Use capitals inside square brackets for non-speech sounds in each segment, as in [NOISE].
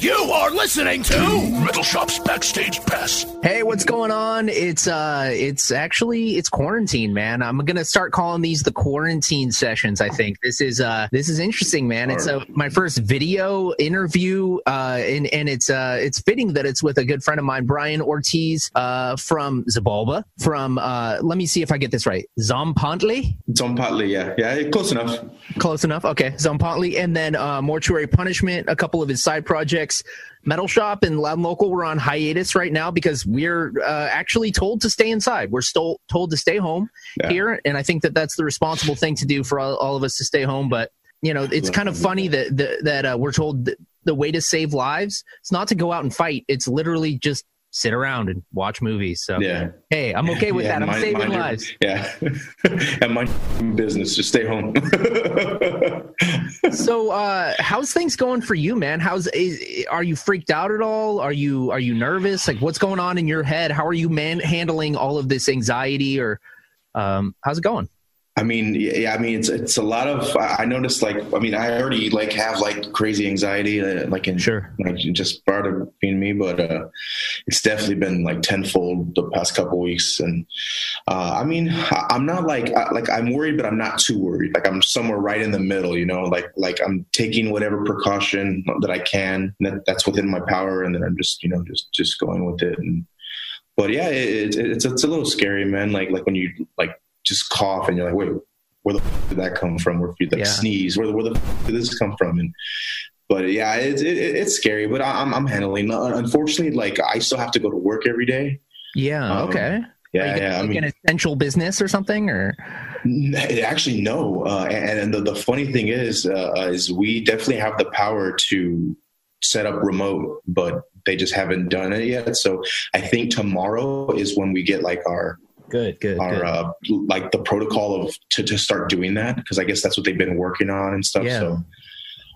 You are listening to Metal Shop's Backstage Pass. Hey, what's going on? It's uh it's actually it's quarantine, man. I'm gonna start calling these the quarantine sessions, I think. This is uh this is interesting, man. It's uh, my first video interview, uh and, and it's uh it's fitting that it's with a good friend of mine, Brian Ortiz, uh from Xibalba, from uh let me see if I get this right. Tzompantli? Tzompantli, yeah. Yeah, close enough. Close enough. Okay. Tzompantli. And then uh Mortuary Punishment, a couple of his side projects. Metal Shop and Loud and Local we're on hiatus right now because we're uh, actually told to stay inside. We're still told to stay home Yeah. here, and I think that that's the responsible thing to do for all, all of us to stay home. But you know, it's kind of funny that that, that uh, we're told the way to save lives is not to go out and fight. It's literally just sit around and watch movies. So Yeah. hey, I'm okay with Yeah, that. I'm mind- saving mind your- lives. yeah. [LAUGHS] and my business. Just stay home. [LAUGHS] So, uh, how's things going for you, man? How's is, are you freaked out at all? Are you are you nervous? Like, what's going on in your head? How are you man handling all of this anxiety, or um, how's it going? I mean, yeah, I mean, it's it's a lot of. I noticed, like, I mean, I already like have like crazy anxiety, uh, like in Sure. like just part of being me, but uh, it's definitely been like tenfold the past couple weeks. And uh, I mean, I- I'm not like I- like I'm worried, but I'm not too worried. Like I'm somewhere right in the middle, you know. Like like I'm taking whatever precaution that I can that, that's within my power, and then I'm just you know just just going with it. And but yeah, it, it, it's it's a little scary, man. Like like when you like just cough and you're like, wait, where the f- did that come from? Or if you like Yeah. sneeze, where the where the f- did this come from? And but yeah, it's it, it's scary, but I- I'm I'm handling. Uh, Unfortunately, like I still have to go to work every day. Yeah. Um, okay. Yeah, yeah. I like mean, an essential business or something, or Actually, no. Uh, and and the, the funny thing is, uh, is we definitely have the power to set up remote, but they just haven't done it yet. So I think tomorrow is when we get like our good, good, our good. uh, like the protocol of to, to start doing that because I guess that's what they've been working on and stuff. Yeah. So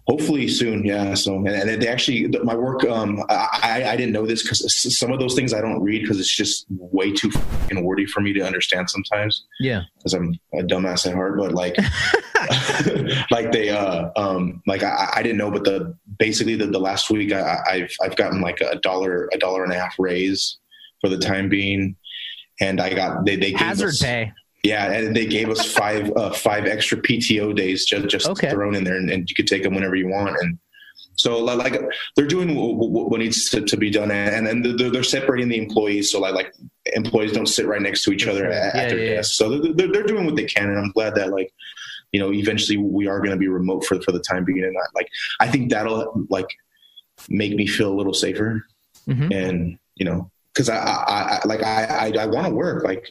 hopefully soon, yeah. So and, and they actually my work. Um, I I didn't know this because some of those things I don't read because it's just way too fucking wordy for me to understand sometimes yeah. because I'm a dumbass at heart. But like, [LAUGHS] [LAUGHS] like they, uh, um, like I, I didn't know, but the basically the, the last week I, I've I've gotten like a dollar a dollar and a half raise for the time being, and I got they they gave Hazard us, pay. Yeah, and they gave us five uh, five extra PTO days just just Okay. thrown in there, and, and you could take them whenever you want, and. So like they're doing wh- wh- what needs to, to be done, and and they're, they're separating the employees so like like employees don't sit right next to each other at, Yeah, at their yeah, desks. So they're, they're, doing what they can, and I'm glad that like you know eventually we are going to be remote for for the time being, and I, like I think that'll like make me feel a little safer, Mhm. and you know because I, I, I like I I, I want to work, like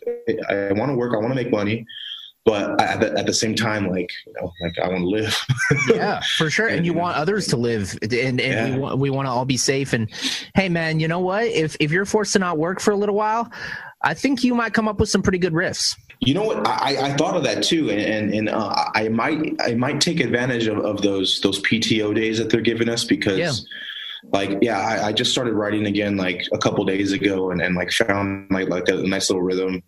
I want to work, I want to make money. But at the, at the same time, like you know, like I want to live. [LAUGHS] yeah, for sure. And you want others to live, and, and Yeah. we want we want to all be safe. And hey, man, you know what? If if you're forced to not work for a little while, I think you might come up with some pretty good riffs. You know what? I, I thought of that too, and and, and uh, I might I might take advantage of, of those those PTO days that they're giving us because, Yeah. Like, yeah, I, I just started writing again like a couple days ago, and, and like found like like a nice little rhythm.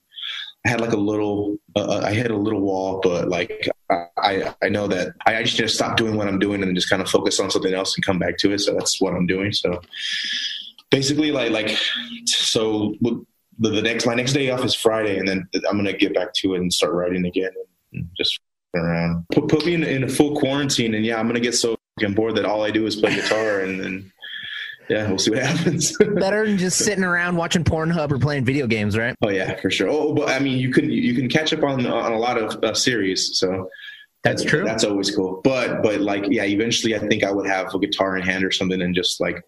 I had like a little, uh, I hit a little wall, but like I I know that I just just stop doing what I'm doing and just kind of focus on something else and come back to it. So that's what I'm doing. So basically, like like so the, the next my next day off is Friday, and then I'm gonna get back to it and start writing again and just around. Put put me in, in a full quarantine, and yeah, I'm gonna get so bored that all I do is play guitar and then yeah, we'll see what happens. [LAUGHS] Better than just sitting around watching Pornhub or playing video games, right? Oh yeah, for sure. Oh, but I mean, you can you can catch up on on a lot of uh, series, so that's true. That's always cool. But but like yeah, eventually I think I would have a guitar in hand or something and just like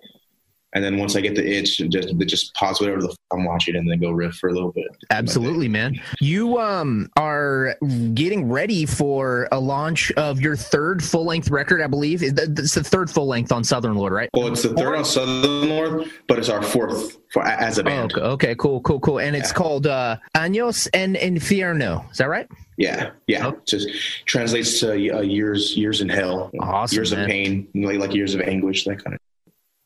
and then once I get the itch, just just pause whatever the f- I'm watching and then go riff for a little bit. Absolutely, man. You um are getting ready for a launch of your third full length record, I believe. It's the third full length on Southern Lord, right? Well, it's the third on Southern Lord, but it's our fourth for as a band. Oh, okay, okay, cool, cool, cool. And it's yeah. called uh, Años en Infierno. Is that right? Yeah, yeah. Oh. Just translates to uh, years, years in hell, awesome, years man. of pain, like, like years of anguish, that kind of.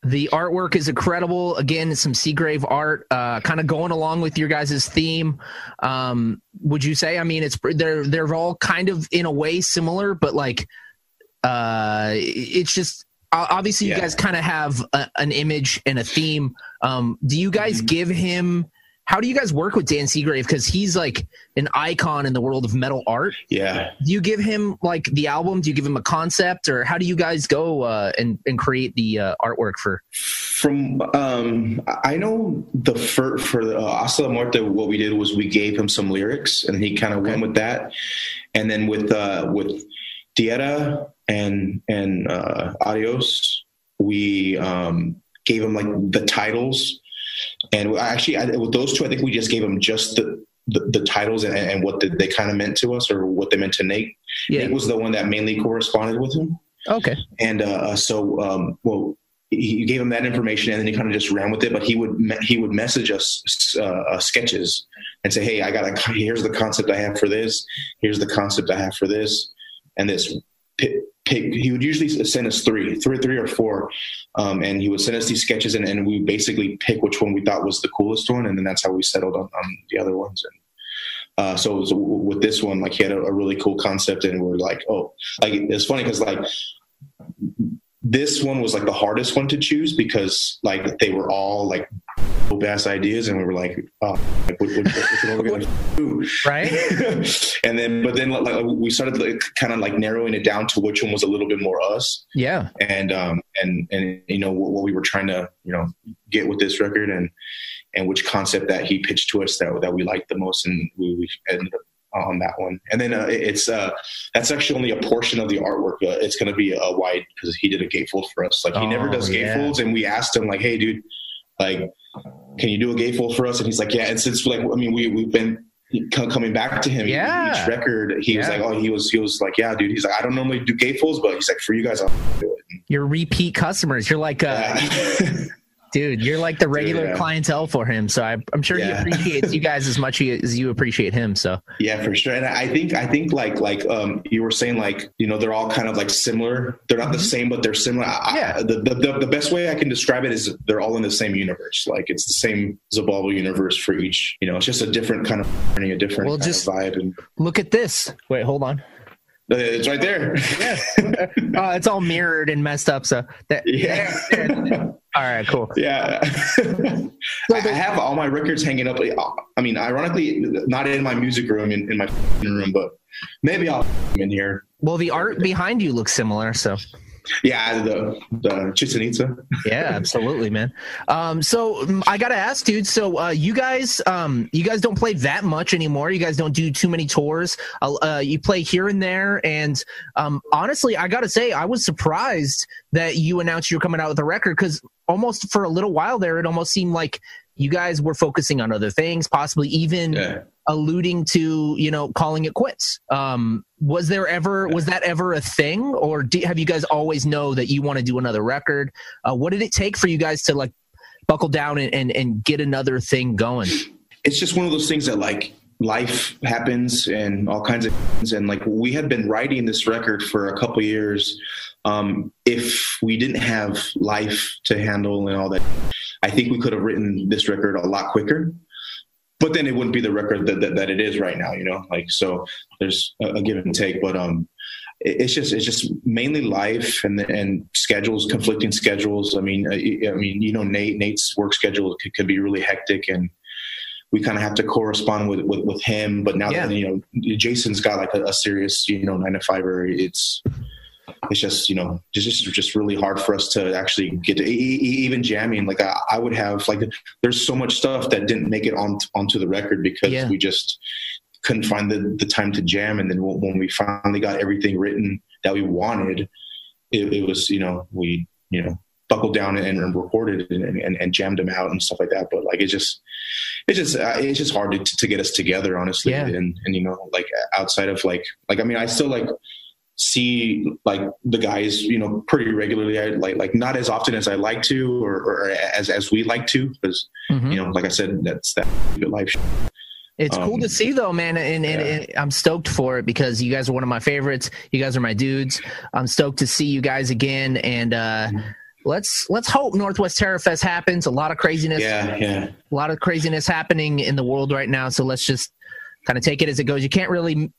The artwork is incredible. Again, some Seagrave art, uh, kind of going along with your guys' theme. Um, would you say? I mean, it's they're they're all kind of in a way similar, but like, uh, it's just obviously yeah. you guys kind of have a, an image and a theme. Um, do you guys mm-hmm. give him? How do you guys work with Dan Seagrave? Because he's like an icon in the world of metal art. Yeah. Do you give him like the album? Do you give him a concept, or how do you guys go uh, and and create the uh, artwork for? From um, I know the for for uh, Hasta la Muerte, what we did was we gave him some lyrics, and he kind of okay. went with that. And then with uh, with Tierra and and uh, Adios, we um, gave him like the titles and actually, I, with those two, I think we just gave them just the the, the titles and, and, what they kind of meant to us or what they meant to Nate. Yeah. Nate was the one that mainly corresponded with him. Okay. And uh, so, um, well, he gave him that information and then he kind of just ran with it. But he would he would message us uh, uh, sketches and say, "Hey, I got a here's the concept I have for this. Here's the concept I have for this, and this pick. He would usually send us three, three, three or four, um, and he would send us these sketches, and, and we basically pick which one we thought was the coolest one, and then that's how we settled on, on the other ones. And uh, so was, with this one, like he had a, a, really cool concept, and we are like, oh, like it's funny because like this one was like the hardest one to choose because like they were all like ass ideas and we were like oh like, what, what, what, we gonna [LAUGHS] right? [LAUGHS] And then but then like we started like, kind of like narrowing it down to which one was a little bit more us. Yeah. And um and and you know what, what we were trying to you know get with this record and and which concept that he pitched to us that that we liked the most and we, we ended up on that one. And then uh, it's uh, that's actually only a portion of the artwork. Uh, it's going to be a wide because he did a gatefold for us. Like he oh, never does gatefolds, yeah. and we asked him like, "Hey, dude, like, can you do a gatefold for us?" And he's like, "Yeah." And since like, I mean, we we've been coming back to him yeah. each record he yeah. was like oh he was he was like yeah dude he's like i don't normally do gatefolds but he's like for you guys i'll do it you're repeat customers you're like uh yeah. [LAUGHS] Dude, you're like the regular Dude, yeah. clientele for him, so I, am sure yeah. he appreciates you guys as much as you appreciate him. So yeah, for sure. And I think I think like like um, you were saying, like you know, they're all kind of like similar. They're not mm-hmm. the same, but they're similar. yeah. I, the, the, the best way I can describe it is they're all in the same universe. Like it's the same Xibalba universe for each. You know, it's just a different kind of a different well, just vibe. And look at this. Wait, hold on. Uh, it's right there. yeah, uh, it's all mirrored and messed up. So that [LAUGHS] yeah. All right, cool. Yeah, [LAUGHS] I have all my records hanging up. I mean, ironically, not in my music room, in, in my room, but maybe I'll in here. Well, the art behind you looks similar, so yeah, the the Chichen Itza. yeah, absolutely, man. Um, so mm, I gotta ask, dude. So uh, you guys, um, you guys don't play that much anymore. You guys don't do too many tours. Uh, you play here and there, and um, honestly, I gotta say, I was surprised that you announced you're coming out with a record because almost for a little while there, it almost seemed like you guys were focusing on other things, possibly even. Yeah alluding to you know calling it quits. Um was there ever was that ever a thing? Or do, have you guys always know that you want to do another record? Uh, what did it take for you guys to like buckle down and, and and get another thing going? It's just one of those things that like life happens and all kinds of things. And like we had been writing this record for a couple years um if we didn't have life to handle and all that i think we could have written this record a lot quicker but then it wouldn't be the record that, that, that, it is right now, you know, like, so there's a, a give and take, but, um, it, it's just, it's just mainly life and, and schedules, conflicting schedules. I mean, I, I mean, you know, Nate, Nate's work schedule could, could be really hectic and, we kind of have to correspond with, with, with him. But now yeah. that, you know, Jason's got like a, a, serious, you know, nine to five, it's, it's just you know just just just really hard for us to actually get to even jamming. Like I, I would have like there's so much stuff that didn't make it on onto the record because yeah. we just couldn't find the the time to jam. And then when we finally got everything written that we wanted, it, it was you know we you know buckled down and, and recorded and, and, and, jammed them out and stuff like that. But like, it's just, it's just, uh, it's just hard to, to get us together, honestly. Yeah. And, and, you know, like outside of like, like, I mean, I still like see like the guys, you know, pretty regularly. I like, like not as often as I like to, or, or as, as we like to, because, mm-hmm. you know, like I said, that's that life. It's um, cool to see though, man, and, and, yeah. and, I'm stoked for it because you guys are one of my favorites. You guys are my dudes. I'm stoked to see you guys again, and uh, mm-hmm let's let's hope Northwest Terror Fest happens. A lot of craziness. Yeah, yeah. A lot of craziness happening in the world right now. So let's just kind of take it as it goes. You can't really.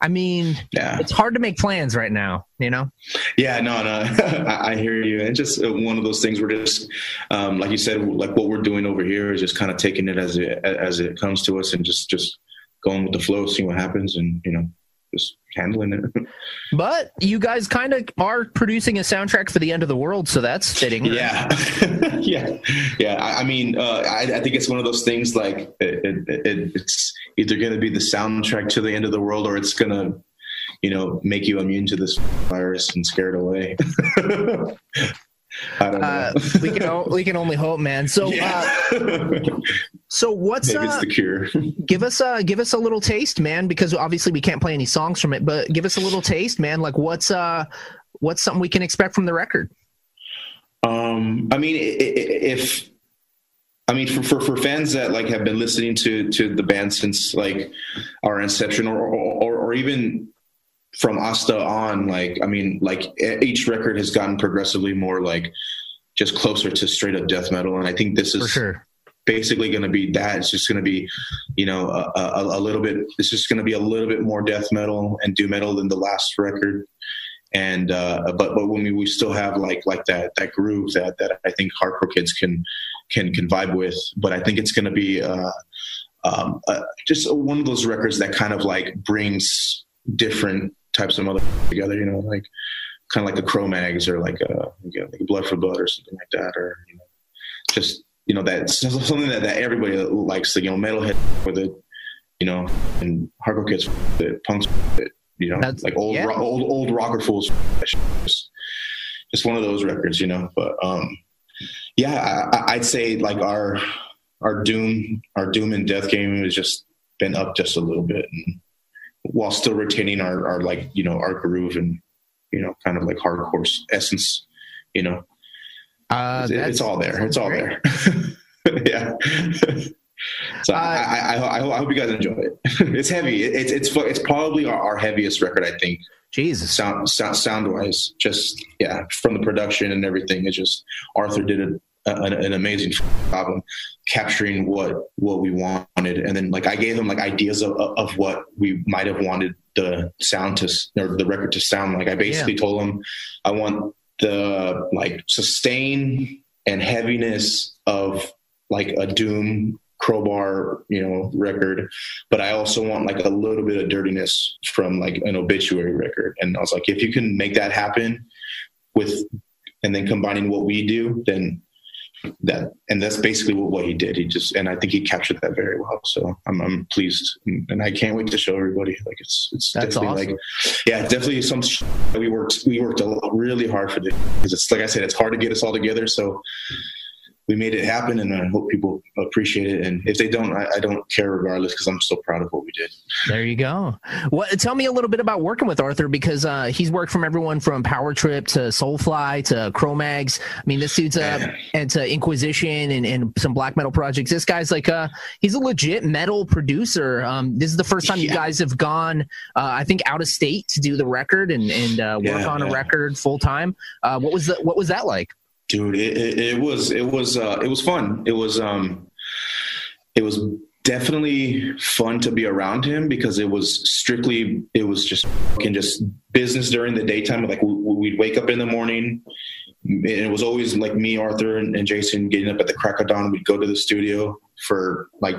I mean, yeah. it's hard to make plans right now, you know? Yeah, no, no, [LAUGHS] I, hear you. And just uh, one of those things we're just, um, like you said, like what we're doing over here is just kind of taking it as it, as it comes to us and just, just going with the flow, seeing what happens and, you know, just handling it. but you guys kind of are producing a soundtrack for the end of the world, so that's fitting. Yeah, [LAUGHS] yeah, yeah. I, I mean, uh, I, I, think it's one of those things like it, it, it, it's either going to be the soundtrack to the end of the world, or it's going to, you know, make you immune to this virus and scared away. [LAUGHS] I don't know. Uh, we can we can only hope, man. So, yeah. uh, so what's maybe it's uh, the cure? [LAUGHS] give us uh give us a little taste, man, because obviously we can't play any songs from it, but give us a little taste, man. Like what's uh what's something we can expect from the record? Um, I mean, if I mean, for, for, for fans that like have been listening to to the band since like our inception, or or, or even from Hasta on, like I mean, like each record has gotten progressively more like just closer to straight up death metal, and I think this is sure. basically going to be that. It's just going to be, you know, a, a, a, little bit. It's just going to be a little bit more death metal and doom metal than the last record. And uh, but but when we, we still have like like that that groove that that I think hardcore kids can can can vibe with. But I think it's going to be uh, um, uh, just one of those records that kind of like brings different types of other [LAUGHS] together, you know, like kind of like a Cro-Mags or like a, you know, like a Blood for Blood or something like that, or you know, just you know that's [LAUGHS] something that, that everybody likes. You know, metalhead [LAUGHS] with it, you know, and hardcore kids with it, punks with it, you know, that's, like old yeah. ro- old old rocker fools. Just, just one of those records, you know. But um, yeah, I, I'd say like our our doom our doom and death game has just been up just a little bit and while still retaining our, our like you know our groove and you know kind of like hardcore essence you know? Uh, it's, it's all there. It's all great. there. [LAUGHS] Yeah. So uh, I, I, I, hope you guys enjoy it. [LAUGHS] It's heavy. It's it's it's probably our, our heaviest record i think. Jesus. Sound sound sound wise just yeah from the production and everything it's just arthur did a, an, an amazing album capturing what what we wanted. And then like i gave them like ideas of, of what we might have wanted the sound to or the record to sound like. I basically yeah. told them i want the like sustain and heaviness of like a doom crowbar you know record but i also want like a little bit of dirtiness from like an obituary record. And i was like if you can make that happen with and then combining what we do then that and that's basically what, he did. He just and i think he captured that very well. So i'm, I'm pleased and, i can't wait to show everybody. Like it's it's that's definitely awesome. like yeah definitely some we worked we worked a lot, really hard for this because it's like i said it's hard to get us all together. So we made it happen and I hope people appreciate it. And if they don't, I, I don't care regardless because I'm so proud of what we did. There you go. What, tell me a little bit about working with Arthur because uh, he's worked from everyone from Power Trip to Soulfly to Cro-Mags. I mean, this dude's uh, and to Inquisition and, and some black metal projects. This guy's like, uh, he's a legit metal producer. Um, this is the first time yeah. you guys have gone, uh, I think, out of state to do the record and, and uh, work yeah, on yeah. a record full time. Uh, what was the, what was that like? Dude it, it, it, was it was uh it was fun. It was um it was definitely fun to be around him because it was strictly it was just fucking just business during the daytime. Like we'd wake up in the morning and it was always like me arthur and, and jason getting up at the crack of dawn. We'd go to the studio for like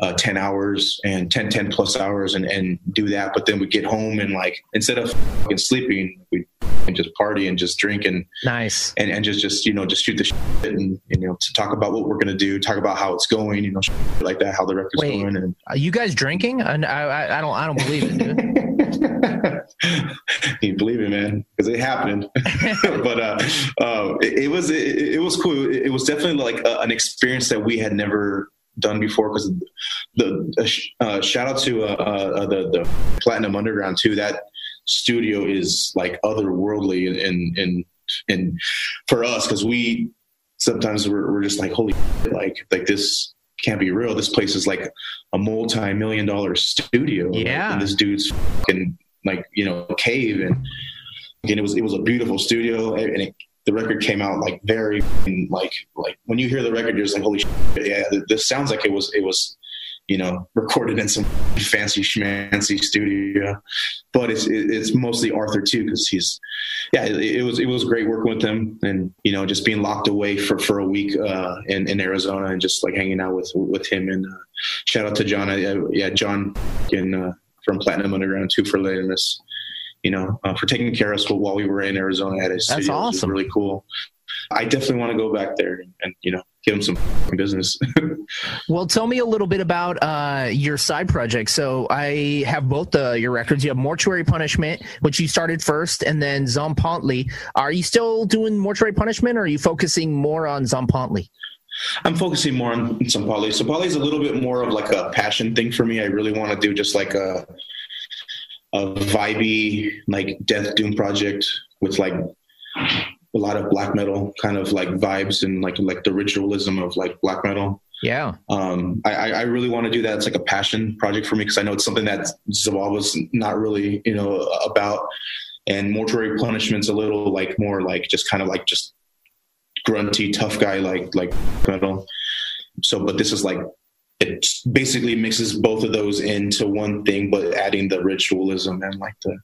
uh, 10 hours and 10 10 plus hours and, and do that. But then we get home and like instead of sleeping we just party and just drink and nice. and, and just just you know just shoot the shit and, and you know to talk about what we're gonna do talk about how it's going you know like that how the record's Wait, going and are you guys drinking? And I, I, I don't i don't believe it dude. [LAUGHS] You believe it man because it happened. [LAUGHS] But uh, uh it, it was it, it, was cool. It, it was definitely like a, an experience that we had never done before because the uh, shout out to uh, uh, the the Platinum Underground too. That studio is like otherworldly and and and for us because we sometimes we're, we're just like holy like like this can't be real. This place is like a multi-million dollar studio. Yeah, and this dude's fucking like you know cave and again it was it was a beautiful studio and it the record came out like very like like when you hear the record, you're just like, holy shit, yeah, this sounds like it was it was you know recorded in some fancy schmancy studio. But it's it's mostly Arthur too because he's yeah it, it, was it was great working with him and you know just being locked away for for a week uh, in in Arizona and just like hanging out with with him and uh, shout out to John uh, yeah John in, uh, from Platinum Underground too for letting us you know, uh, for taking care of us while we were in Arizona at his That's studio. awesome. really cool. I definitely want to go back there and, you know give him some [LAUGHS] business. [LAUGHS] well, tell me a little bit about uh, your side project. So I have both uh, your records. You have Mortuary Punishment, which you started first, and then Tzompantli. Are you still doing Mortuary Punishment, or are you focusing more on Tzompantli? I'm focusing more on Tzompantli. Tzompantli is a little bit more of like a passion thing for me. I really want to do just like a a vibey like death doom project with like a lot of black metal kind of like vibes and like like the ritualism of like black metal. Yeah. Um, I, I really want to do that. It's like a passion project for me because I know it's something that Xibalba was not really, you know, about. And mortuary punishment's a little like more like just kind of like just grunty, tough guy like like metal. So, but this is like it basically mixes both of those into one thing, but adding the ritualism and like the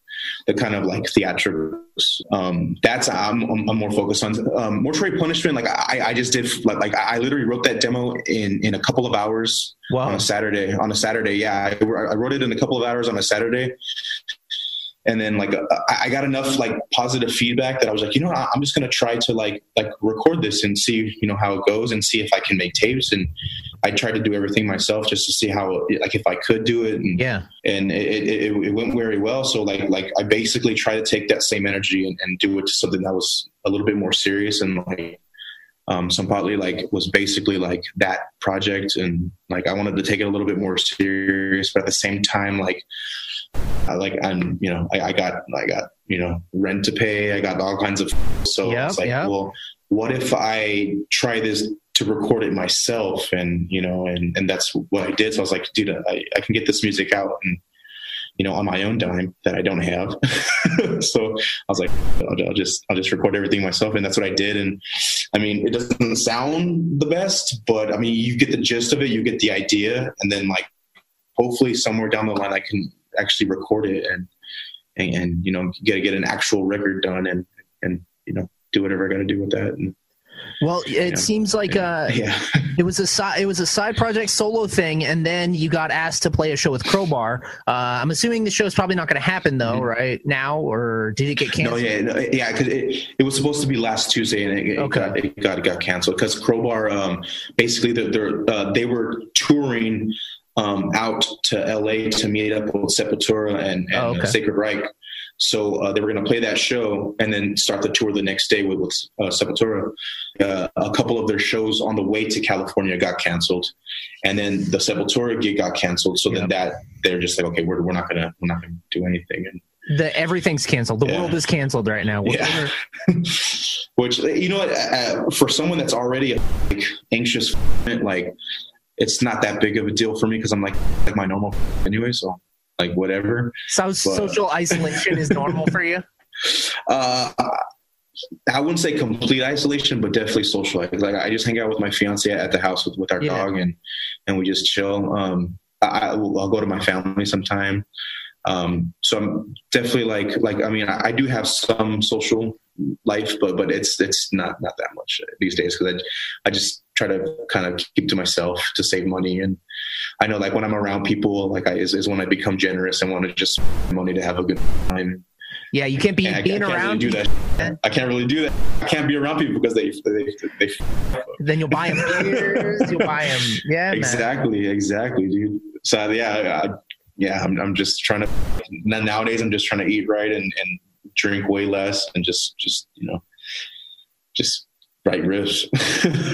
the kind of like theatrics. Um, that's I'm, I'm more focused on. Um, Mortuary Punishment, like I, I just did like, like I literally wrote that demo in in a couple of hours wow. on a Saturday. On a Saturday, yeah, I, I wrote it in a couple of hours on a Saturday, and then like uh, I got enough like positive feedback that I was like, you know, what? I'm just gonna try to like like record this and see you know how it goes and see if I can make tapes. And I tried to do everything myself just to see how like if I could do it. And yeah, and it, it, it went very well. So like like I basically try to take that same energy and, and do it to something that was a little bit more serious and like um, Tzompantli like was basically like that project and like I wanted to take it a little bit more serious, but at the same time like I like I'm you know I, I, got I got you know rent to pay. I got all kinds of [LAUGHS] so yep, it's like yep. well what if I try this to record it myself? And you know and and that's what I did. So I was like dude I, I can get this music out and you know on my own dime that I don't have. [LAUGHS] So I was like I'll, I'll just I'll just record everything myself. And that's what I did. And I mean it doesn't sound the best but I mean you get the gist of it. You get the idea. And then like hopefully somewhere down the line I can actually record it and and, and you know get get an actual record done and and you know do whatever I got to do with that. And, well, it you know, seems like uh, yeah. [LAUGHS] it was a side it was a side project solo thing, and then you got asked to play a show with Crowbar. Uh, I'm assuming the show's probably not going to happen though, mm-hmm. right now, or did it get canceled? No, yeah, no, yeah, because it, it was supposed to be last Tuesday, and it, okay. got it got, got canceled because Crowbar um, basically they're, they're uh, they were touring um, out to LA to meet up with Sepultura and, and oh, okay. Sacred Reich. So uh, they were going to play that show and then start the tour the next day with, with uh, Sepultura. Uh, a couple of their shows on the way to California got canceled, and then the Sepultura gig got canceled. So yeah. then that they're just like, okay, we're, we're not gonna we're not gonna do anything. And the everything's canceled. The yeah. world is canceled right now. Yeah. [LAUGHS] Which you know, uh, for someone that's already like, anxious, like it's not that big of a deal for me because I'm like like my normal anyway. So like whatever. So but, social isolation is normal for you. [LAUGHS] Uh, I wouldn't say complete isolation, but definitely social. Like I just hang out with my fiance at the house with, with our yeah. dog, and and we just chill. Um, I, will go to my family sometime. Um, so I'm definitely like like I mean I, I do have some social life, but but it's it's not not that much these days because I I just try to kind of keep to myself to save money and I know like when I'm around people like I is, is when I become generous and want to just money to have a good time. Yeah, you can't be And I, being I can't around. really do that. I can't really do that. I can't be around people because they they, they Then you'll buy them beers. you'll buy them. Yeah, man. exactly exactly dude. So yeah I, yeah I'm I'm just trying to nowadays I'm just trying to eat right and and drink way less and just just you know just write riffs.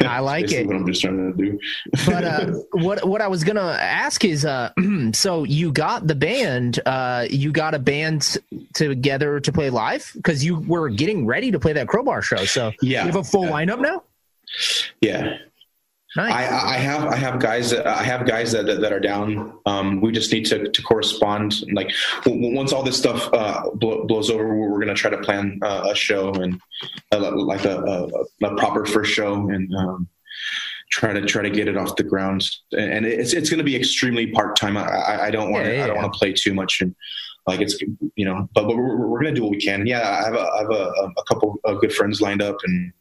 [LAUGHS] I like it. What I'm just trying to do. but uh, [LAUGHS] what what I was gonna ask is, uh, [CLEARS THROAT] so you got the band, uh, you got a band together to play live because you were getting ready to play that Crowbar show. So Yeah. you have a full Yeah. lineup now. Yeah. Nice. I, I have I have guys that I have guys that that, that are down. Um, we just need to, to correspond. Like once all this stuff uh, blow, blows over, we're, we're gonna try to plan uh, a show and uh, like a, a, a proper first show and um, try to try to get it off the ground. And it's it's gonna be extremely part time. I, I, don't want Yeah, yeah, I don't yeah. want to play too much and. Like it's you know, but we're, we're we're gonna do what we can. Yeah, I have a I have a, a couple of good friends lined up, and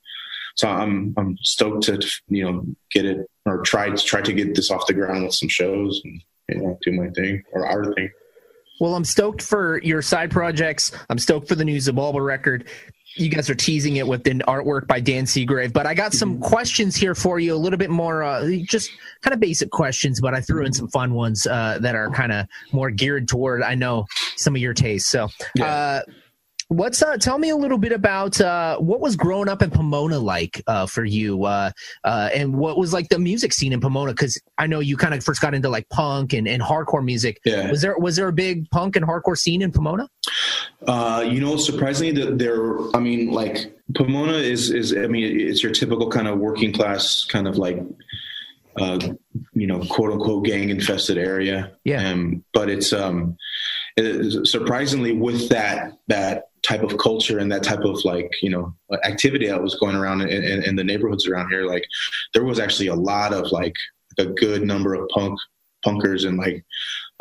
so I'm I'm stoked to you know get it or try to try to get this off the ground with some shows and you know do my thing or our thing. Well, I'm stoked for your side projects. I'm stoked for the new Xibalba record. You guys are teasing it with an artwork by Dan Seagrave, but I got some Mm-hmm. questions here for you, a little bit more, uh, just kind of basic questions, but I threw in some fun ones uh, that are kind of more geared toward, I know, some of your tastes. So, Yeah. uh, what's uh, tell me a little bit about uh, what was growing up in Pomona like uh, for you, uh, uh, and what was like the music scene in Pomona? Because I know you kind of first got into like punk and, and hardcore music. Yeah. Was there was there a big punk and hardcore scene in Pomona? Uh, you know, surprisingly, that there. I mean, like Pomona is is. I mean, it's your typical kind of working class kind of like. Uh, you know, quote unquote gang infested area. Yeah. Um, but it's um, surprisingly with that that type of culture and that type of like you know activity that was going around in, in, in the neighborhoods around here, like there was actually a lot of like a good number of punk punkers and like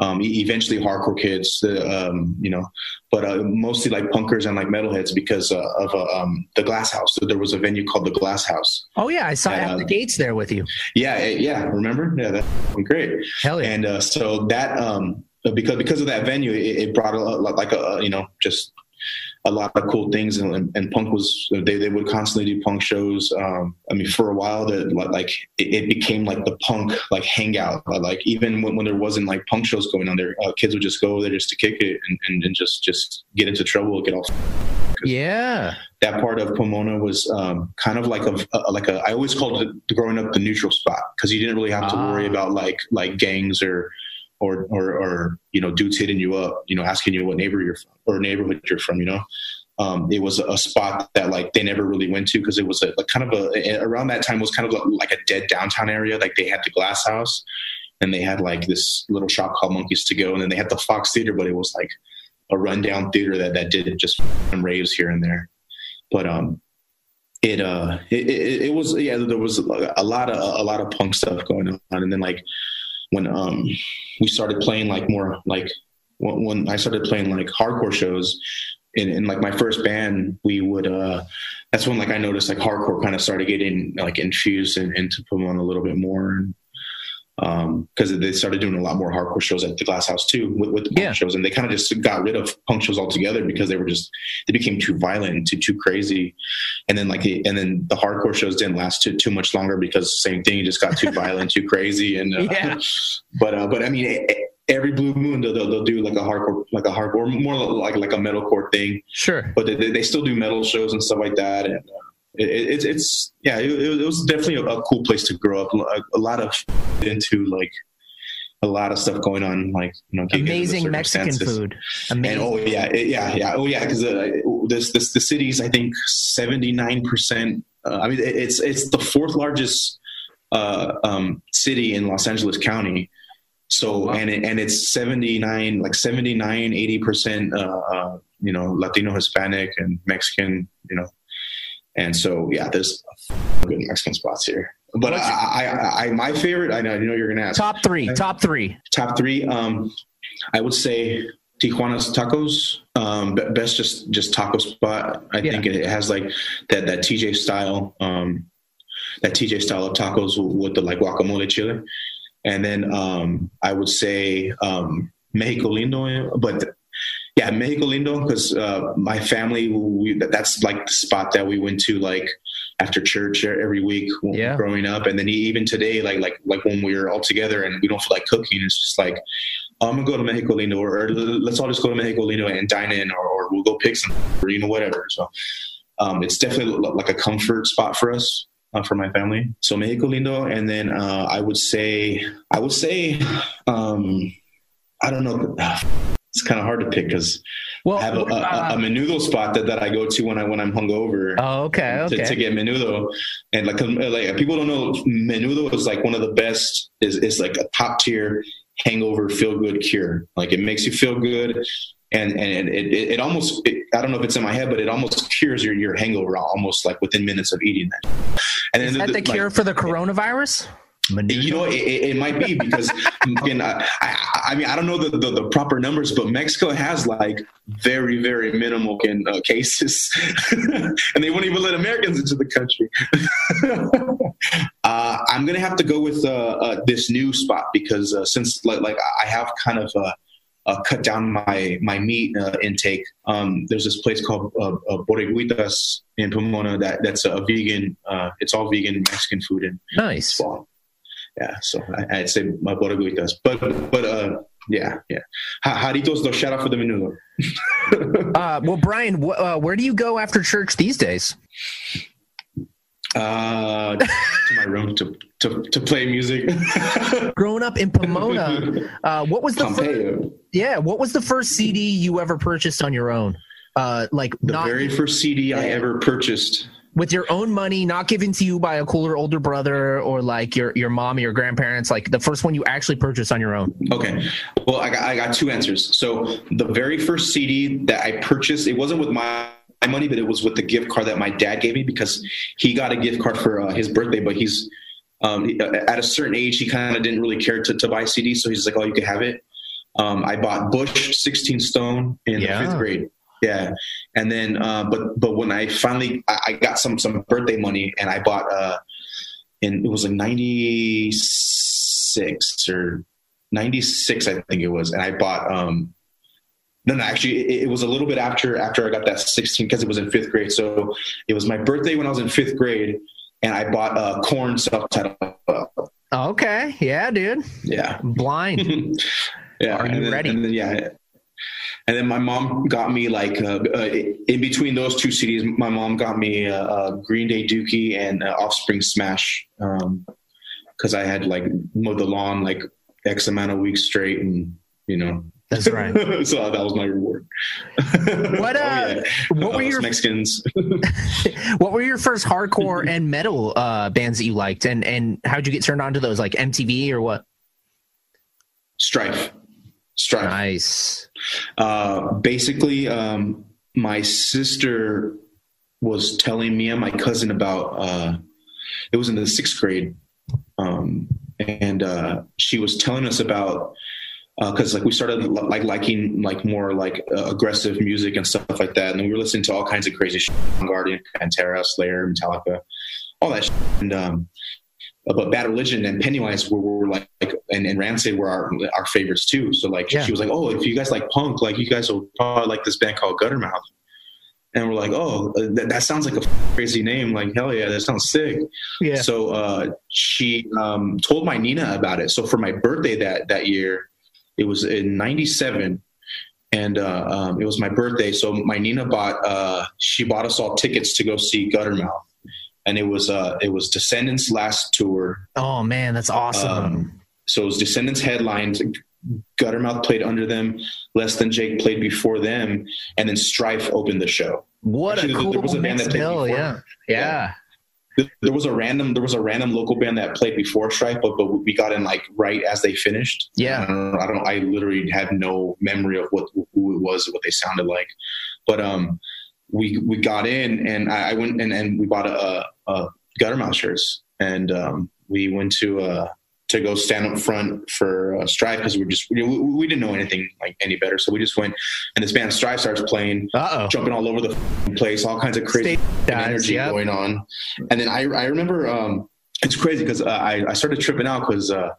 um, eventually hardcore kids, uh, um, you know, but uh, mostly like punkers and like metalheads because uh, of uh, um, the Glass House. So there was a venue called the Glass House. Oh yeah, I saw at the gates there with you. Yeah, eh, yeah, remember? Yeah, that's great. Hell yeah. And uh, so that um, because because of that venue, it, it brought a lot like a you know just a lot of cool things and, and, punk was they, they would constantly do punk shows um i mean for a while that like it, it became like the punk like hangout like even when, when there wasn't like punk shows going on there uh, kids would just go there just to kick it and, and, and just just get into trouble get off Yeah. that part of Pomona was um, kind of like a, a like a I always called it growing up the neutral spot because you didn't really have to Ah. worry about like like gangs or or or or you know dudes hitting you up you know asking you what neighbor you're from or neighborhood you're from you know? Um, it was a spot that like they never really went to because it was a, like kind of a around that time was kind of like a dead downtown area. Like they had the glass house and they had like this little shop called monkeys to go and then they had the fox theater but it was like a rundown theater that that did just raves here and there. But um it uh it, it, it was yeah there was a lot of a lot of punk stuff going on. And then like when um we started playing like more like when, when i started playing like hardcore shows in, in like my first band we would uh that's when like i noticed like hardcore kind of started getting like infused in, into pomona a little bit more. and um because they started doing a lot more hardcore shows at the glass house too with, with the punk Yeah. shows and they kind of just got rid of punk shows altogether because they were just they became too violent and too too crazy and then like the, and then the hardcore shows didn't last too too much longer because same thing it just got too [LAUGHS] violent too crazy and uh, Yeah. [LAUGHS] but uh but i mean e- e- every blue moon they'll, they'll, they'll do like a hardcore like a hardcore more like like a metalcore thing Sure. but they, they they still do metal shows and stuff like that and uh, it, it, it's it's yeah it, it was definitely a, a cool place to grow up a, a lot of into like a lot of stuff going on like you know Amazing Mexican food. And Amazing. oh yeah, it- yeah, yeah, oh yeah, because uh, this this the city's I think seventy nine percent. I mean, it- it's it's the fourth largest uh, um, city in Los Angeles County. So and it, and it's seventy nine like 79 80 percent uh, uh, you know Latino, Hispanic, and Mexican. You know, and so yeah, there's good Mexican spots here. But I, I, I, I, my favorite, I know, I know you're gonna ask Top three. Top three. top three um i would say Tijuana's Tacos. Um, best just just taco spot. I yeah. think it, has like that that TJ style, um, that TJ style of tacos with the like guacamole chili, and then um, I would say um, Mexico Lindo, but yeah, Mexico Lindo because uh, my family we, that's like the spot that we went to like after church every week yeah. growing up, and then even today, like like like when we are all together and we don't feel like cooking, it's just like I'm gonna go to Mexico Lindo, or, or, let's all just go to Mexico Lindo and dine in, or, or we'll go pick some, or you know whatever. So um, it's definitely like a comfort spot for us. Uh, for my family, so Mexico Lindo, and then uh, I would say, I would say, um, I don't know. It's kind of hard to pick because well, I have a, a, a, um, menudo spot that, that I go to when I when I'm hungover. Oh, okay, okay. To, to get menudo, and like like people don't know, menudo is like one of the best. Is is like a top tier hangover feel good cure. Like it makes you feel good. And, and it, it, it almost, it, I don't know if it's in my head, but it almost cures your, your hangover almost like within minutes of eating that. And Is that the, the cure like, for the coronavirus? You know, it, it, might be because [LAUGHS] I, I, mean, I don't know the, the, the, proper numbers, but Mexico has like very, very minimal in, uh, cases, [LAUGHS] and they won't even let Americans into the country. [LAUGHS] uh, I'm gonna have to go with uh, uh this new spot because uh, since like, like, I have kind of uh, cut down my my meat intake. Um, there's this place called uh, Borreguitas in Pomona that that's a vegan. it's all vegan Mexican food and nice yeah, so I, would say my borreguitas. But but uh, yeah, yeah. Jarritos do shout out for the menudo. [LAUGHS] uh, well, Brian, wh- uh, where do you go after church these days? Uh, to my room to, to, to play music. [LAUGHS] Growing up in Pomona, uh, what was the first, yeah? What was the first CD you ever purchased on your own? Uh, like the not, very first CD I ever purchased with your own money, not given to you by a cooler older brother or like your your mom or your grandparents, like the first one you actually purchased on your own? Okay. Well, I got I got two answers. So the very first CD that I purchased, it wasn't with my money, but it was with the gift card that my dad gave me because he got a gift card for uh, his birthday, but he's um, at a certain age, he kind of didn't really care to, to buy CDs. So he's like, oh, you can have it. Um, I bought Bush 16 Stone in yeah. fifth grade. Yeah, and then uh, but but when I finally I, I, got some some birthday money and I bought uh, and it was like ninety six or ninety six I think it was, and I bought um no no actually it, it was a little bit after after I got that sixteen because it was in fifth grade, so it was my birthday when I was in fifth grade, and I bought a uh, Korn self titled. Okay, yeah, dude. Yeah, blind. [LAUGHS] yeah, are you then, ready? Then, yeah and then my mom got me like uh, uh, in between those two CDs, my mom got me uh, uh Green Day Dookie and uh, Offspring Smash because um, I had like mowed the lawn like X amount of weeks straight, and you know. That's right. [LAUGHS] so that was my reward. [LAUGHS] What uh? oh, yeah. What were your Mexicans? [LAUGHS] what were your first hardcore and metal uh, bands that you liked, and and how'd you get turned on to those? Like MTV or what? Strife. Nice. Uh, basically, um, my sister was telling me and my cousin about. Uh, it was in the sixth grade, um, and uh, she was telling us about because uh, like we started like liking like more like uh, aggressive music and stuff like that, and we were listening to all kinds of crazy shit, Guardian, Pantera, Slayer, Metallica, all that, shit. and um, but Bad Religion and Pennywise were, were like, like and, and Rancid were our our favorites too. So like yeah. she was like, oh, if you guys like punk, like you guys will probably like this band called Guttermouth. And we're like, oh, that, that sounds like a crazy name. Like, hell yeah, that sounds sick. Yeah. So uh, she um, told my Nina about it. So for my birthday that that year, it was in '97, and uh, um, it was my birthday. So my Nina bought uh, she bought us all tickets to go see Guttermouth and it was uh it was Descendents last tour. Oh man, that's awesome. Um, so it was Descendents headlines. Guttermouth played under them. Less Than Jake played before them, and then Strife opened the show. What Actually, a cool there was a band that played before. Yeah. yeah. yeah. There was a random there was a random local band that played before Strife, but, but we got in like right as they finished. Yeah, I don't, I don't. I literally had no memory of what who it was, what they sounded like. But um, we we got in and I, I went and, and we bought a, a Guttermouth shirts and um, we went to uh, to go stand up front for uh, Strife because we just we, we, didn't know anything like any better, so we just went. And this band Strife starts playing, Uh-oh. jumping all over the place, all kinds of crazy Stage energy yep. going on. And then I I remember um, it's crazy because uh, I I started tripping out because. Uh,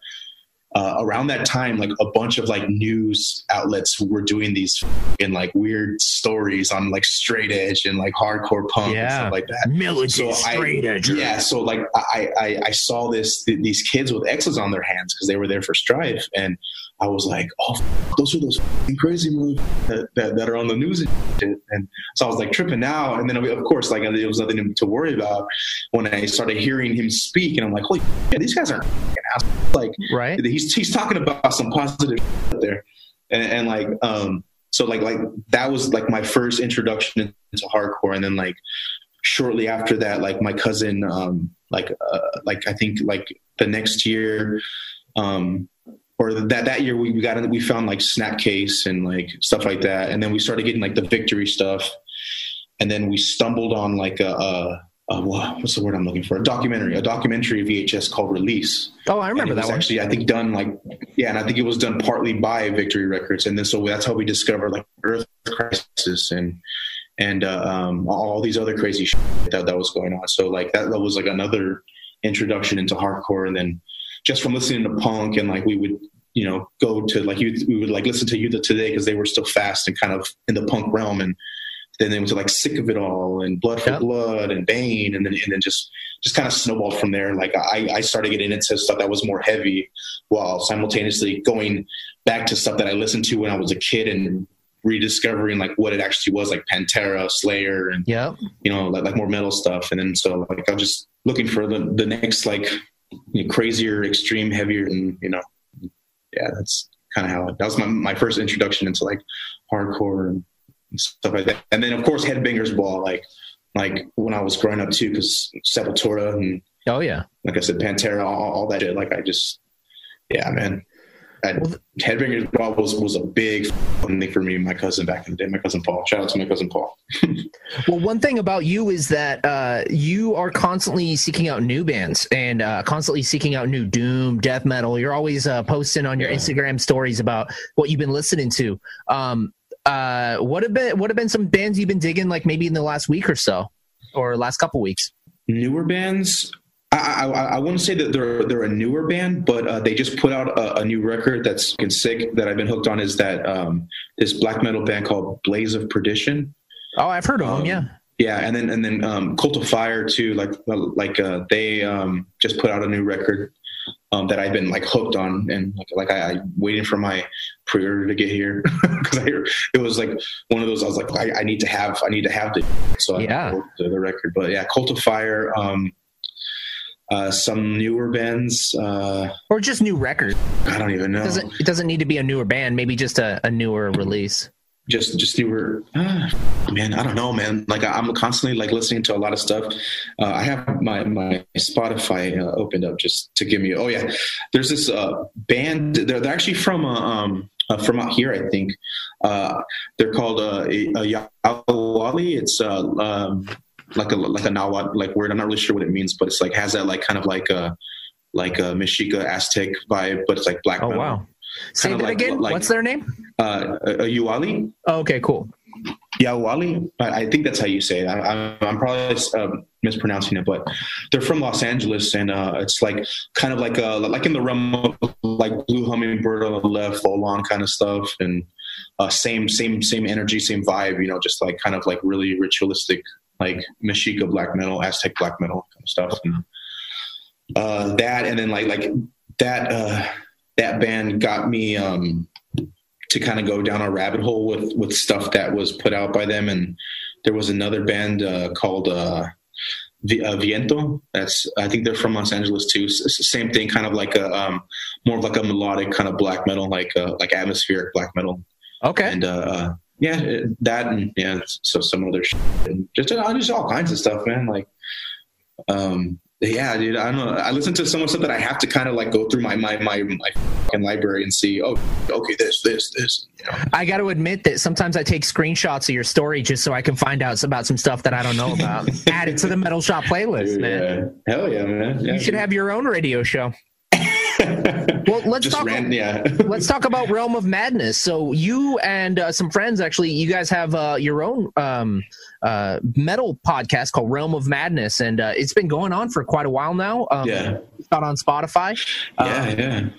uh, around that time, like a bunch of like news outlets were doing these in like weird stories on like straight edge and like hardcore punk and stuff like that. Militant So I- edge. Yeah, so like I, I I saw this th- these kids with X's on their hands because they were there for Strife, and I was like, oh, those are those crazy movies that, that, that are on the news and. And so I was like tripping out, and then of course like there was nothing to worry about when I started hearing him speak, and I'm like, holy, these guys aren't like Right. he's he's talking about some positive there, and, and like um so like like that was like my first introduction into hardcore, and then like shortly after that, like my cousin um like uh, like I think like the next year um or that that year we, got in, we found like Snapcase and like stuff like that, and then we started getting like the Victory stuff, and then we stumbled on like a. a uh, what's the word I'm looking for? A documentary, a documentary VHS called Release, Oh, I remember that was one. actually I think done like yeah, and I think it was done partly by Victory Records, and then so that's how we discovered like Earth Crisis and and uh, um, all these other crazy shit that that was going on. So like that, that was like another introduction into hardcore, and then just from listening to punk and like we would you know go to like you we would like listen to Youth of Today because they were still fast and kind of in the punk realm and. Then they went to like sick of it all and blood for blood and Bane and then and then just just kind of snowballed from there. Like I, I started getting into stuff that was more heavy while simultaneously going back to stuff that I listened to when I was a kid and rediscovering like what it actually was, like Pantera, Slayer, and yeah, you know, like, like more metal stuff. And then so like I'm just looking for the the next like you know, crazier, extreme, heavier, and you know, yeah, that's kind of how that was my my first introduction into like hardcore and stuff like that. And then of course Headbangers Ball, like like when I was growing up too, because Sepultura and Oh yeah. like I said, Pantera, all, all that shit. Like I just, yeah, man. I, Well, Headbangers Ball was was a big thing for me and my cousin back in the day. My cousin Paul. Shout out to my cousin Paul. [LAUGHS] Well, one thing about you is that uh, you are constantly seeking out new bands and uh, constantly seeking out new doom, death metal. You're always uh, posting on your Yeah. Instagram stories about what you've been listening to. Um, uh, what have been what have been some bands you've been digging, like maybe in the last week or so, or last couple weeks? Newer bands. I, I, I wouldn't say that they're they're a newer band, but uh, they just put out a, a new record that's sick that I've been hooked on. Is that um, this black metal band called Blaze of Perdition? Oh, I've heard of them. Um, Yeah. Yeah, and then and then um, Cult of Fire too. Like like uh, they um, just put out a new record um, that I've been like hooked on, and like, like I, I waiting for my pre-order to get here [LAUGHS] because it was like one of those. I was like, I, I need to have, I need to have the so I Yeah. the, the record. But yeah, Cult of Fire. Um, uh, some newer bands. Uh, Or just new records. I don't even know. It doesn't it doesn't need to be a newer band. Maybe just a, a newer release. just just newer uh, man i don't know man like I, i'm constantly like listening to a lot of stuff uh, i have my my spotify uh, opened up just to give me oh yeah there's this uh band they're, they're actually from uh, um uh, from out here i think uh they're called uh a, a Yawali. it's uh um like a like a Nahuatl like word i'm not really sure what it means but it's like has that like kind of like a like a Mexica Aztec vibe, but it's like black Oh metal. wow. Say that like- again. like- What's their name? Uh, a, a Uwali, Oh, okay, cool. Yawali. I, I think that's how you say it. I, I'm probably um, mispronouncing it, but they're from Los Angeles, and uh, it's like kind of like a like in the realm of like Blue Hummingbird on the left, full on kind of stuff, and uh, same same same energy, same vibe. You know, just like kind of like really ritualistic, like Mexica black metal, Aztec black metal kind of stuff. And, uh, that and then like like that uh, that band got me um, to kind of go down a rabbit hole with with stuff that was put out by them and there was another band uh, called uh, uh, Viento. That's I think they're from Los Angeles too. S- same thing, kind of like a um, more of like a melodic kind of black metal, like uh, like atmospheric black metal. Okay. And uh, uh, yeah, that and yeah, so some other shit. and just just all kinds of stuff, man. Like, um, yeah, dude. I don't know. I listen to so much stuff that I have to kind of like go through my my my my fucking library and see. Oh, okay, this this this. You know? I got to admit that sometimes I take screenshots of your story just so I can find out about some stuff that I don't know about. [LAUGHS] Add it to the Metal Shop playlist, man. Yeah. Hell yeah, man. Yeah, You should have your own radio show. [LAUGHS] well, let's Just talk. ran, yeah. [LAUGHS] let's talk about Realm of Madness. So you and uh, some friends, actually, you guys have uh, your own um, uh, metal podcast called Realm of Madness, and uh, it's been going on for quite a while now. Um, Yeah. it's out on Spotify. yeah, Um, yeah.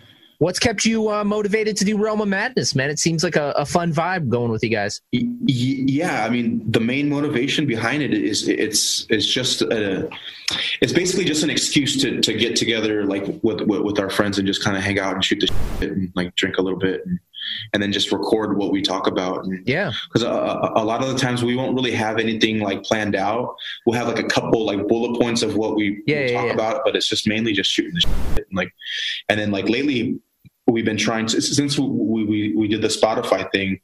What's kept you uh, motivated to do Realm of Madness, man? It seems like a, a fun vibe going with you guys. Yeah, I mean, the main motivation behind it is it's it's just a, it's basically just an excuse to to get together like with with, with our friends and just kind of hang out and shoot the shit and like drink a little bit and, and then just record what we talk about. And, Yeah. because a, a lot of the times we won't really have anything like planned out. We'll have like a couple like bullet points of what we, Yeah, we yeah, talk yeah. about, but it's just mainly just shooting the shit. And like, and then like lately, we've been trying to since we we, we did the Spotify thing.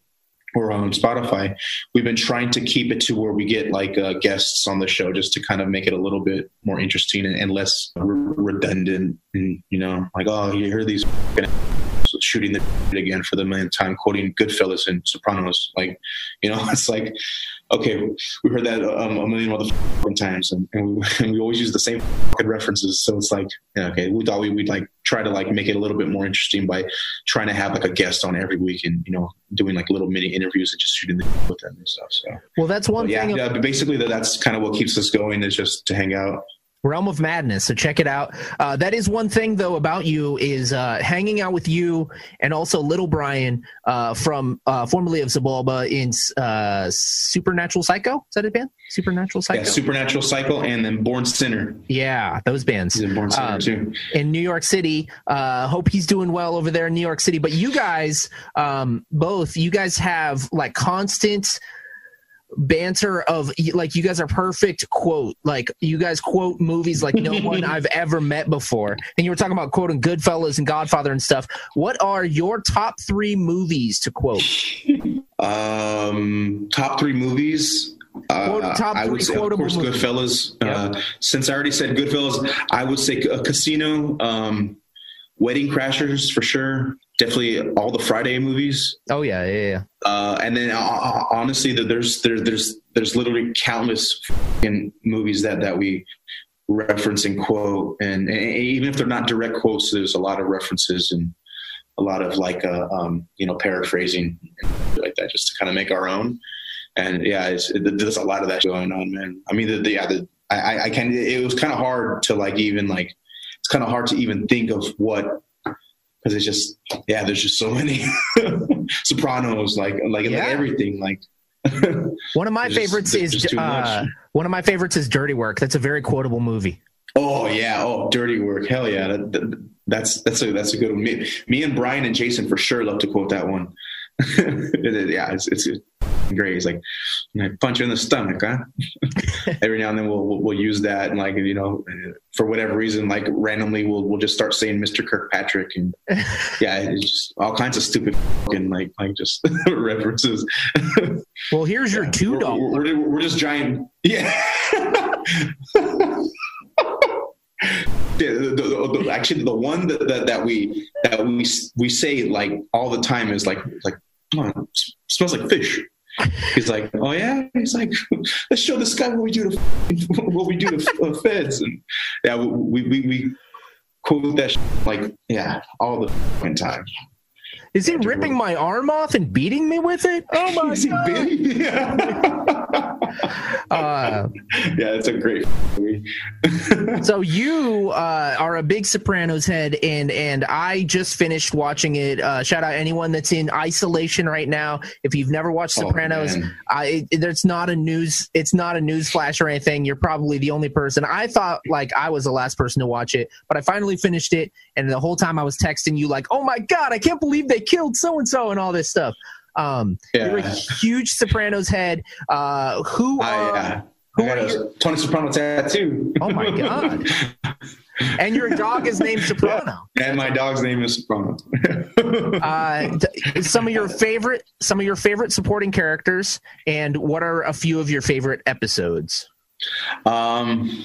We're on Spotify. We've been trying to keep it to where we get like uh, guests on the show, just to kind of make it a little bit more interesting and, and less re- redundant. And you know, like oh, you hear these [LAUGHS] shooting the [LAUGHS] again for the millionth time, quoting Goodfellas and Sopranos. Like, you know, [LAUGHS] it's like, okay, we heard that um, a million motherfucking times, and, and, we, [LAUGHS] and we always use the same references. So it's like, yeah, okay, we thought we would like try to like make it a little bit more interesting by trying to have like a guest on every week and you know doing like little mini interviews and just shooting the with them and stuff. So Well, that's one but yeah, thing. yeah, but basically that, that's kind of what keeps us going is just to hang out. Realm of Madness. So check it out. Uh, that is one thing though about you is uh, hanging out with you and also Little Brian uh, from uh, formerly of Xibalba in uh, Supernatural Psycho. Is that a band? Supernatural Psycho. Yeah, Supernatural Psycho and then Born Sinner. Yeah, those bands. He's in Born Sinner Um, too. in New York City. Uh, hope he's doing well over there in New York City. But you guys, um, both, you guys have like constant banter of like you guys are perfect quote like you guys quote movies like no one [LAUGHS] I've ever met before and you were talking about quoting Goodfellas and Godfather and stuff what are your top three movies to quote [LAUGHS] Um, top three movies. Uh, top I three would say, of course, movies. Goodfellas. Yep. Uh, since I already said Goodfellas, I would say uh, Casino, um, Wedding Crashers for sure. Definitely all the Friday movies. oh yeah yeah yeah Uh, and then uh, uh, honestly, there's there, there's there's literally countless movies that that we reference and quote, and, and even if they're not direct quotes, there's a lot of references and a lot of like uh, um, you know paraphrasing like that, just to kind of make our own. And yeah, it's, it, there's a lot of that going on, man. I mean, the, the yeah, the, I, I- I can. It was kind of hard to like even like it's kind of hard to even think of what because it's just yeah, there's just so many [LAUGHS] Sopranos, like like, like everything, like. [LAUGHS] one of my just- favorites is just much. uh, one of my favorites is Dirty Work that's a very quotable movie Oh yeah, oh dirty work, hell yeah, that, that, that's that's a that's a good one. Me, me and Brian and Jason for sure love to quote that one. [LAUGHS] yeah, it's it's great. He's like I punch you in the stomach, huh? [LAUGHS] Every now and then we'll, we'll we'll use that and like you know for whatever reason like randomly we'll we'll just start saying Mr. Kirkpatrick and [LAUGHS] yeah, it's just all kinds of stupid fucking like like just [LAUGHS] references. well here's your two We're, we're, we're, we're just giant. Yeah. Yeah, the, the, the, actually, the one that, that, that we that we we say like all the time is like like "Come on, it smells like fish. He's like, oh yeah. He's like, [LAUGHS] let's show this guy what we do to [LAUGHS] what we do to uh, feds, and yeah, we we, we quote that like yeah all the time. Is he ripping my arm off and beating me with it? Oh my Is god! Yeah. [LAUGHS] [LAUGHS] Uh, yeah, it's a great movie. [LAUGHS] so you uh, are a big Sopranos head, and and I just finished watching it. Uh, shout out anyone that's in isolation right now. If you've never watched Oh, Sopranos, man. I there's not a news. It's not a news flash or anything. You're probably the only person. I thought like I was the last person to watch it, but I finally finished it, and the whole time I was texting you like, "Oh my god, I can't believe they killed so and so" and all this stuff. Um, You're a huge Sopranos head. Uh, who? I, are- uh, who I got are a your- Tony Soprano tattoo. Oh my god! [LAUGHS] and your dog is named Soprano. and my dog's name is Soprano. Uh, some of your favorite, some of your favorite supporting characters, and what are a few of your favorite episodes? um,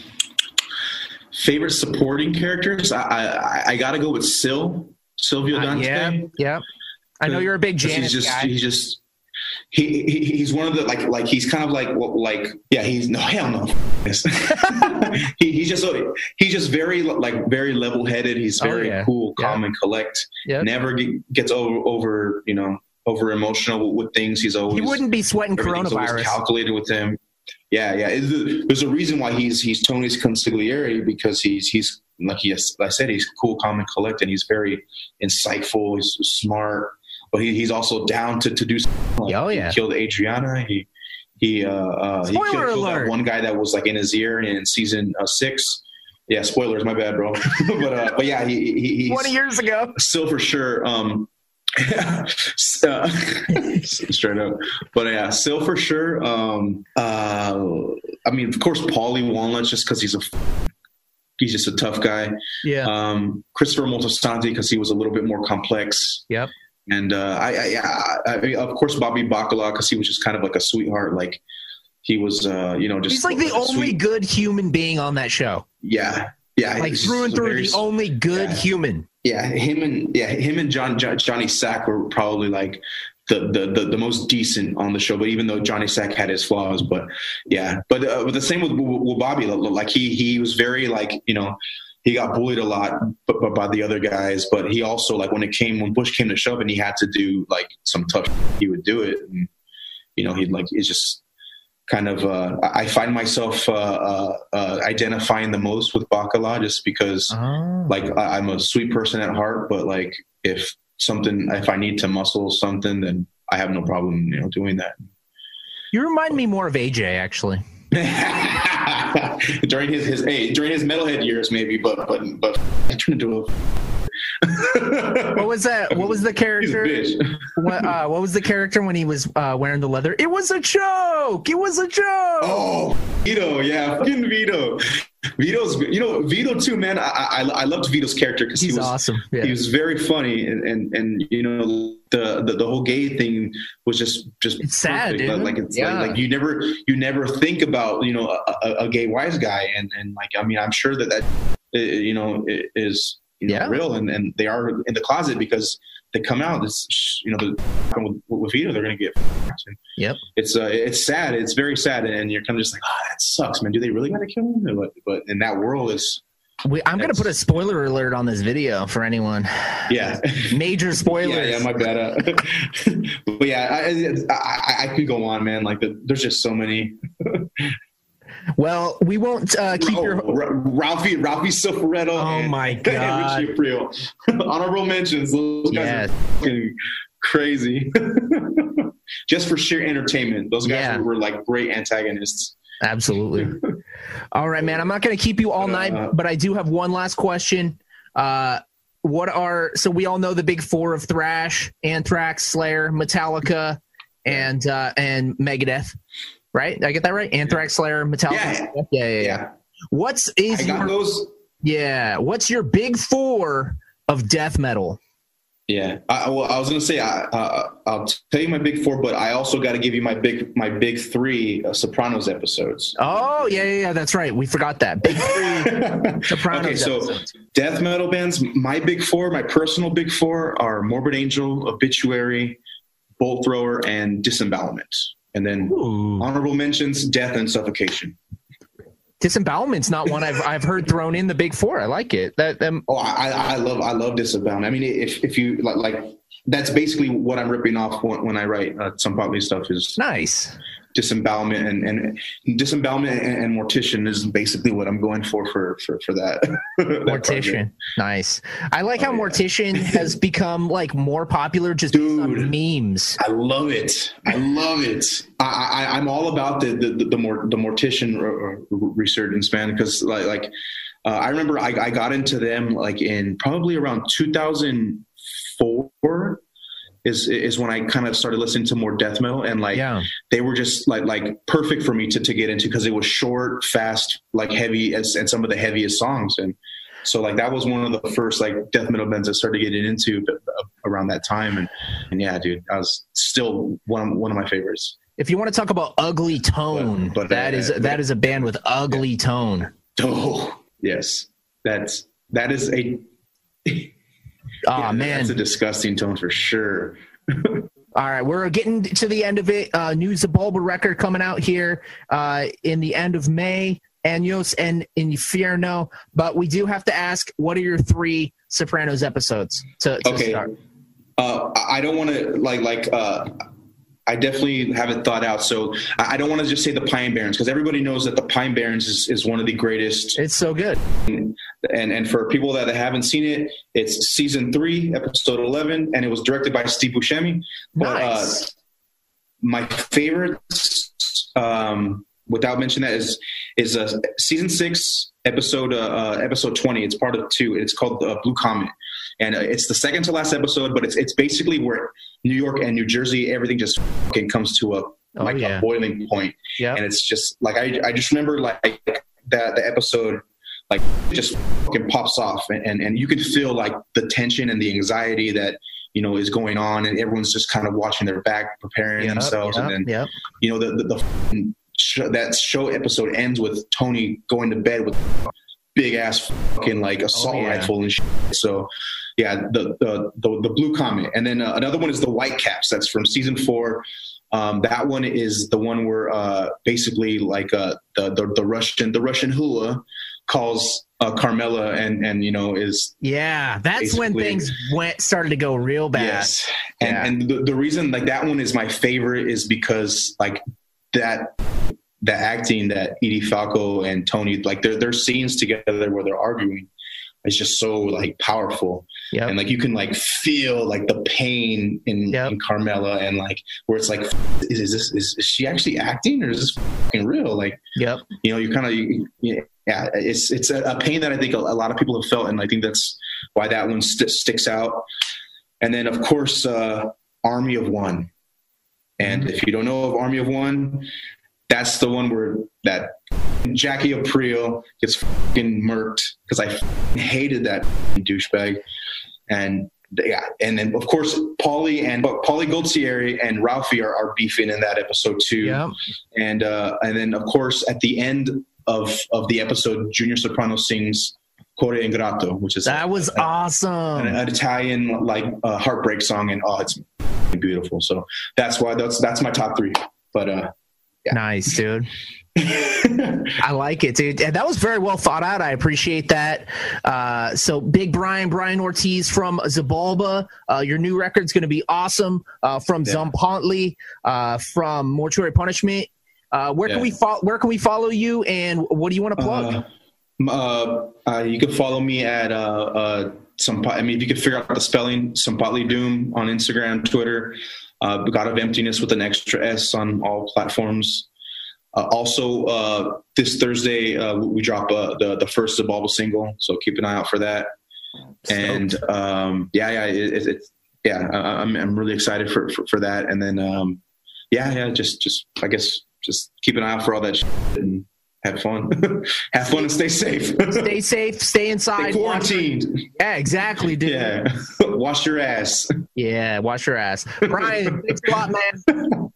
favorite supporting characters? I I, I got to go with Sil, Silvio Uh, Dante. yeah, yeah. I know you're a big Janice he's just guy. he's just he, he he's one of the like like he's kind of like what like yeah he's no hell no [LAUGHS] he, he's just he's just very like very level headed he's Oh, very yeah. cool Yeah. calm and collect Yep. never get, gets over over you know over emotional with things he's always He wouldn't be sweating coronavirus. calculated with him yeah yeah there's a reason why he's he's Tony's consigliere because he's he's like he has, like I said he's cool calm and collect and he's very insightful he's smart but he, he's also down to to do something like Oh, he yeah. killed Adriana he he uh, uh he killed, killed that one guy that was like in his ear in season uh, six yeah spoilers my bad bro [LAUGHS] but uh but yeah he, he he's Twenty years ago. still for sure um [LAUGHS] uh, [LAUGHS] straight up but yeah still for sure um uh i mean of course paulie walnuts just because he's a he's just a tough guy Yeah. um christopher moltisanti because he was a little bit more complex yep. and uh i i, yeah, I, I of course bobby bacala because he was just kind of like a sweetheart like he was uh you know just He's like the a only good human being on that show. yeah yeah Like through and through, very the only good yeah. human. Yeah, him and yeah, him and John, Jo- Johnny Sack were probably like the, the the the most decent on the show. But even though Johnny Sack had his flaws, but yeah, but, uh, but the same with, with, Bobby. Like he he was very like you know he got bullied a lot but, by the other guys. But he also like when it came when Bush came to shove and he had to do like some tough, he would do it. And you know he'd like it's just kind of uh, I find myself uh, uh, uh, identifying the most with Bacala just because Oh. like I, I'm a sweet person at heart, but like if something, if I need to muscle something, then I have no problem, you know, doing that. You remind me more of AJ actually. [LAUGHS] during his his hey, during his metalhead years, maybe, but but but I turned into a What was that? What was the [LAUGHS] character? What, uh, what was the character when he was uh, wearing the leather? It was a joke. It was a joke. Oh, Vito, yeah, fucking Vito. Vito's, you know, Vito too, man. I I, I loved Vito's character because he was awesome. Yeah. he was very funny and and, and you know the, the the whole gay thing was just just It's sad, dude. like it's Yeah. like, like you never you never think about you know a, a, a gay wise guy and and like i mean i'm sure that that uh, you know is you know, Yeah. real and and they are in the closet because they come out this you know the with, with Vito they're gonna get. And Yep. it's uh it's sad it's very sad and you're kind of just like oh that sucks man do they really gotta kill him but, but in that world it's We, I'm going to put a spoiler alert on this video for anyone. yeah [LAUGHS] Major spoilers. [LAUGHS] Yeah, yeah, my bad. Uh, [LAUGHS] but yeah, I, I, I could go on, man. Like, the, there's just so many. Well, we won't uh, keep oh, your. Ra- Ralphie, Ralphie Cifaretto. Oh my [LAUGHS] God. and Richie Aprile. [LAUGHS] Honorable mentions. Those guys Yeah. are crazy. [LAUGHS] just for sheer entertainment, those guys Yeah. were, were like great antagonists. Absolutely. All right, man. I'm not going to keep you all Uh, night, but I do have one last question. Uh, what are so we all know the big four of thrash: Anthrax, Slayer, Metallica, and uh, and Megadeth. Right? Did I get that right? Anthrax, Slayer, Metallica. Yeah. yeah, yeah. yeah. Yeah, What's is I got your those. yeah? What's your big four of death metal? Yeah, I, well, I was gonna say I, uh, I'll tell you my big four, but I also got to give you my big my big three uh, Sopranos episodes. Oh yeah, yeah, yeah. That's right. We forgot that big three [LAUGHS] Sopranos. okay, so episodes. death metal bands. My big four, my personal big four, are Morbid Angel, Obituary, Bolt Thrower, and Disembowelment. And then Ooh. honorable mentions: Death and Suffocation. disembowelment's not one I've I've heard thrown in the big four. I like it. That um, Oh, I, I love I love Disembowelment. I mean, if if you like, like that's basically what I'm ripping off when, when I write uh, some Potley stuff is nice. Disembowelment and, and disembowelment and, and mortician is basically what I'm going for for for, for that. [LAUGHS] that Mortician, project. nice. I like how Oh, yeah. Mortician has [LAUGHS] become like more popular just Dude. memes. I love it. I love it. I, I, I'm all about the the the, the, more, the mortician resurgence, man. Because like like uh, I remember I, I got into them like in probably around 2004 is is when I kind of started listening to more death metal and like Yeah, they were just like like perfect for me to, to get into because it was short, fast, like heavy as and some of the heaviest songs. And so like that was one of the first like death metal bands I started getting into uh, around that time. And and yeah dude I was still one of, one of my favorites. If you want to talk about ugly tone, But- but, that uh, is that is a band with ugly tone. [LAUGHS] oh yes. That's that is a Oh yeah, man, that's a disgusting tone for sure [LAUGHS] All right, we're getting to the end of it. Uh, new Xibalba record coming out here uh, in the end of May. Años and in Infierno, but we do have to ask, what are your three Sopranos episodes to, to Okay. start? Uh, I don't want to like like. Uh, I definitely haven't thought out, so I I don't want to just say the Pine Barrens because everybody knows that the Pine Barrens is, is one of the greatest. It's so good. And and for people that haven't seen it, it's season three, episode eleven, and it was directed by Steve Buscemi. But uh, Nice. my favorite, um, without mentioning that, is is uh, season six, episode uh, uh, episode twenty. It's part of two. It's called uh, Blue Comet, and uh, it's the second to last episode. But it's it's basically where New York and New Jersey, everything just fucking comes to a Oh, yeah. a boiling point Yeah, and it's just like I, I just remember like that the episode like it just fucking pops off and, and and you can feel like the tension and the anxiety that you know is going on and everyone's just kind of watching their back preparing Yep, themselves yep, and then yep. you know the the, the that show episode ends with Tony going to bed with big ass fucking like assault Oh, yeah. rifle and shit. so yeah the the the, the blue comet and then uh, another one is the white caps that's from season four um, that one is the one where uh, basically like uh, the, the the Russian the Russian hula calls uh, Carmela and and you know is Yeah, that's when things went started to go real bad. yes and Yeah. and the, the reason like that one is my favorite is because like that the acting that Edie Falco and Tony like their their scenes together where they're arguing is just so like powerful Yep. and like you can like feel like the pain in, Yep. in Carmela and like where it's like is, is this is, is she actually acting or is this fucking real like Yep. you know you kind of yeah it's it's a, pain that I think a, a lot of people have felt and I think that's why that one st- sticks out and then of course uh, Army of One and if you don't know of Army of One that's the one where that Jackie Aprile gets fucking murked because I hated that douchebag. And yeah, and then of course Paulie and but Paulie Gualtieri and Ralphie are, are beefing in that episode too. Yep. And uh, and then of course at the end of of the episode, Junior Soprano sings "Core Ingrato," which is That was an, awesome. an Italian like uh, heartbreak song, and oh, it's beautiful. So that's why that's that's my top three. But uh, Nice, dude. [LAUGHS] I like it, dude. And that was very well thought out. I appreciate that. Uh, so, Big Brian, Brian Ortiz from Xibalba. Uh, your new record's going to be awesome. Uh, from Yeah. Uh, from Mortuary Punishment. Uh, where can we fo- Where can we follow you, and what do you want to plug? Uh, uh, uh, you can follow me at uh, uh, some. I mean, if you could figure out the spelling, some Potley Doom on Instagram, Twitter. Uh, God of Emptiness with an extra S on all platforms. Uh, also, uh, this Thursday uh, we drop uh, the the first Xibalba single, so keep an eye out for that. And um, yeah, yeah, it, it, it's yeah, I, I'm I'm really excited for, for for that. And then um, yeah, yeah, just just I guess just keep an eye out for all that shit and have fun, [LAUGHS] have fun and stay safe. Stay safe. Stay inside. Stay quarantined. Yeah, exactly, dude. Yeah, [LAUGHS] wash your ass. Yeah, wash your ass. Brian, [LAUGHS] thanks a lot, man.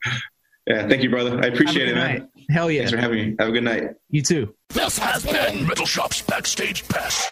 Yeah, thank you, brother. I appreciate it, man. night. Hell yeah. Thanks for having me. Have a good night. You too. This has been Metal Shop's Backstage Pass.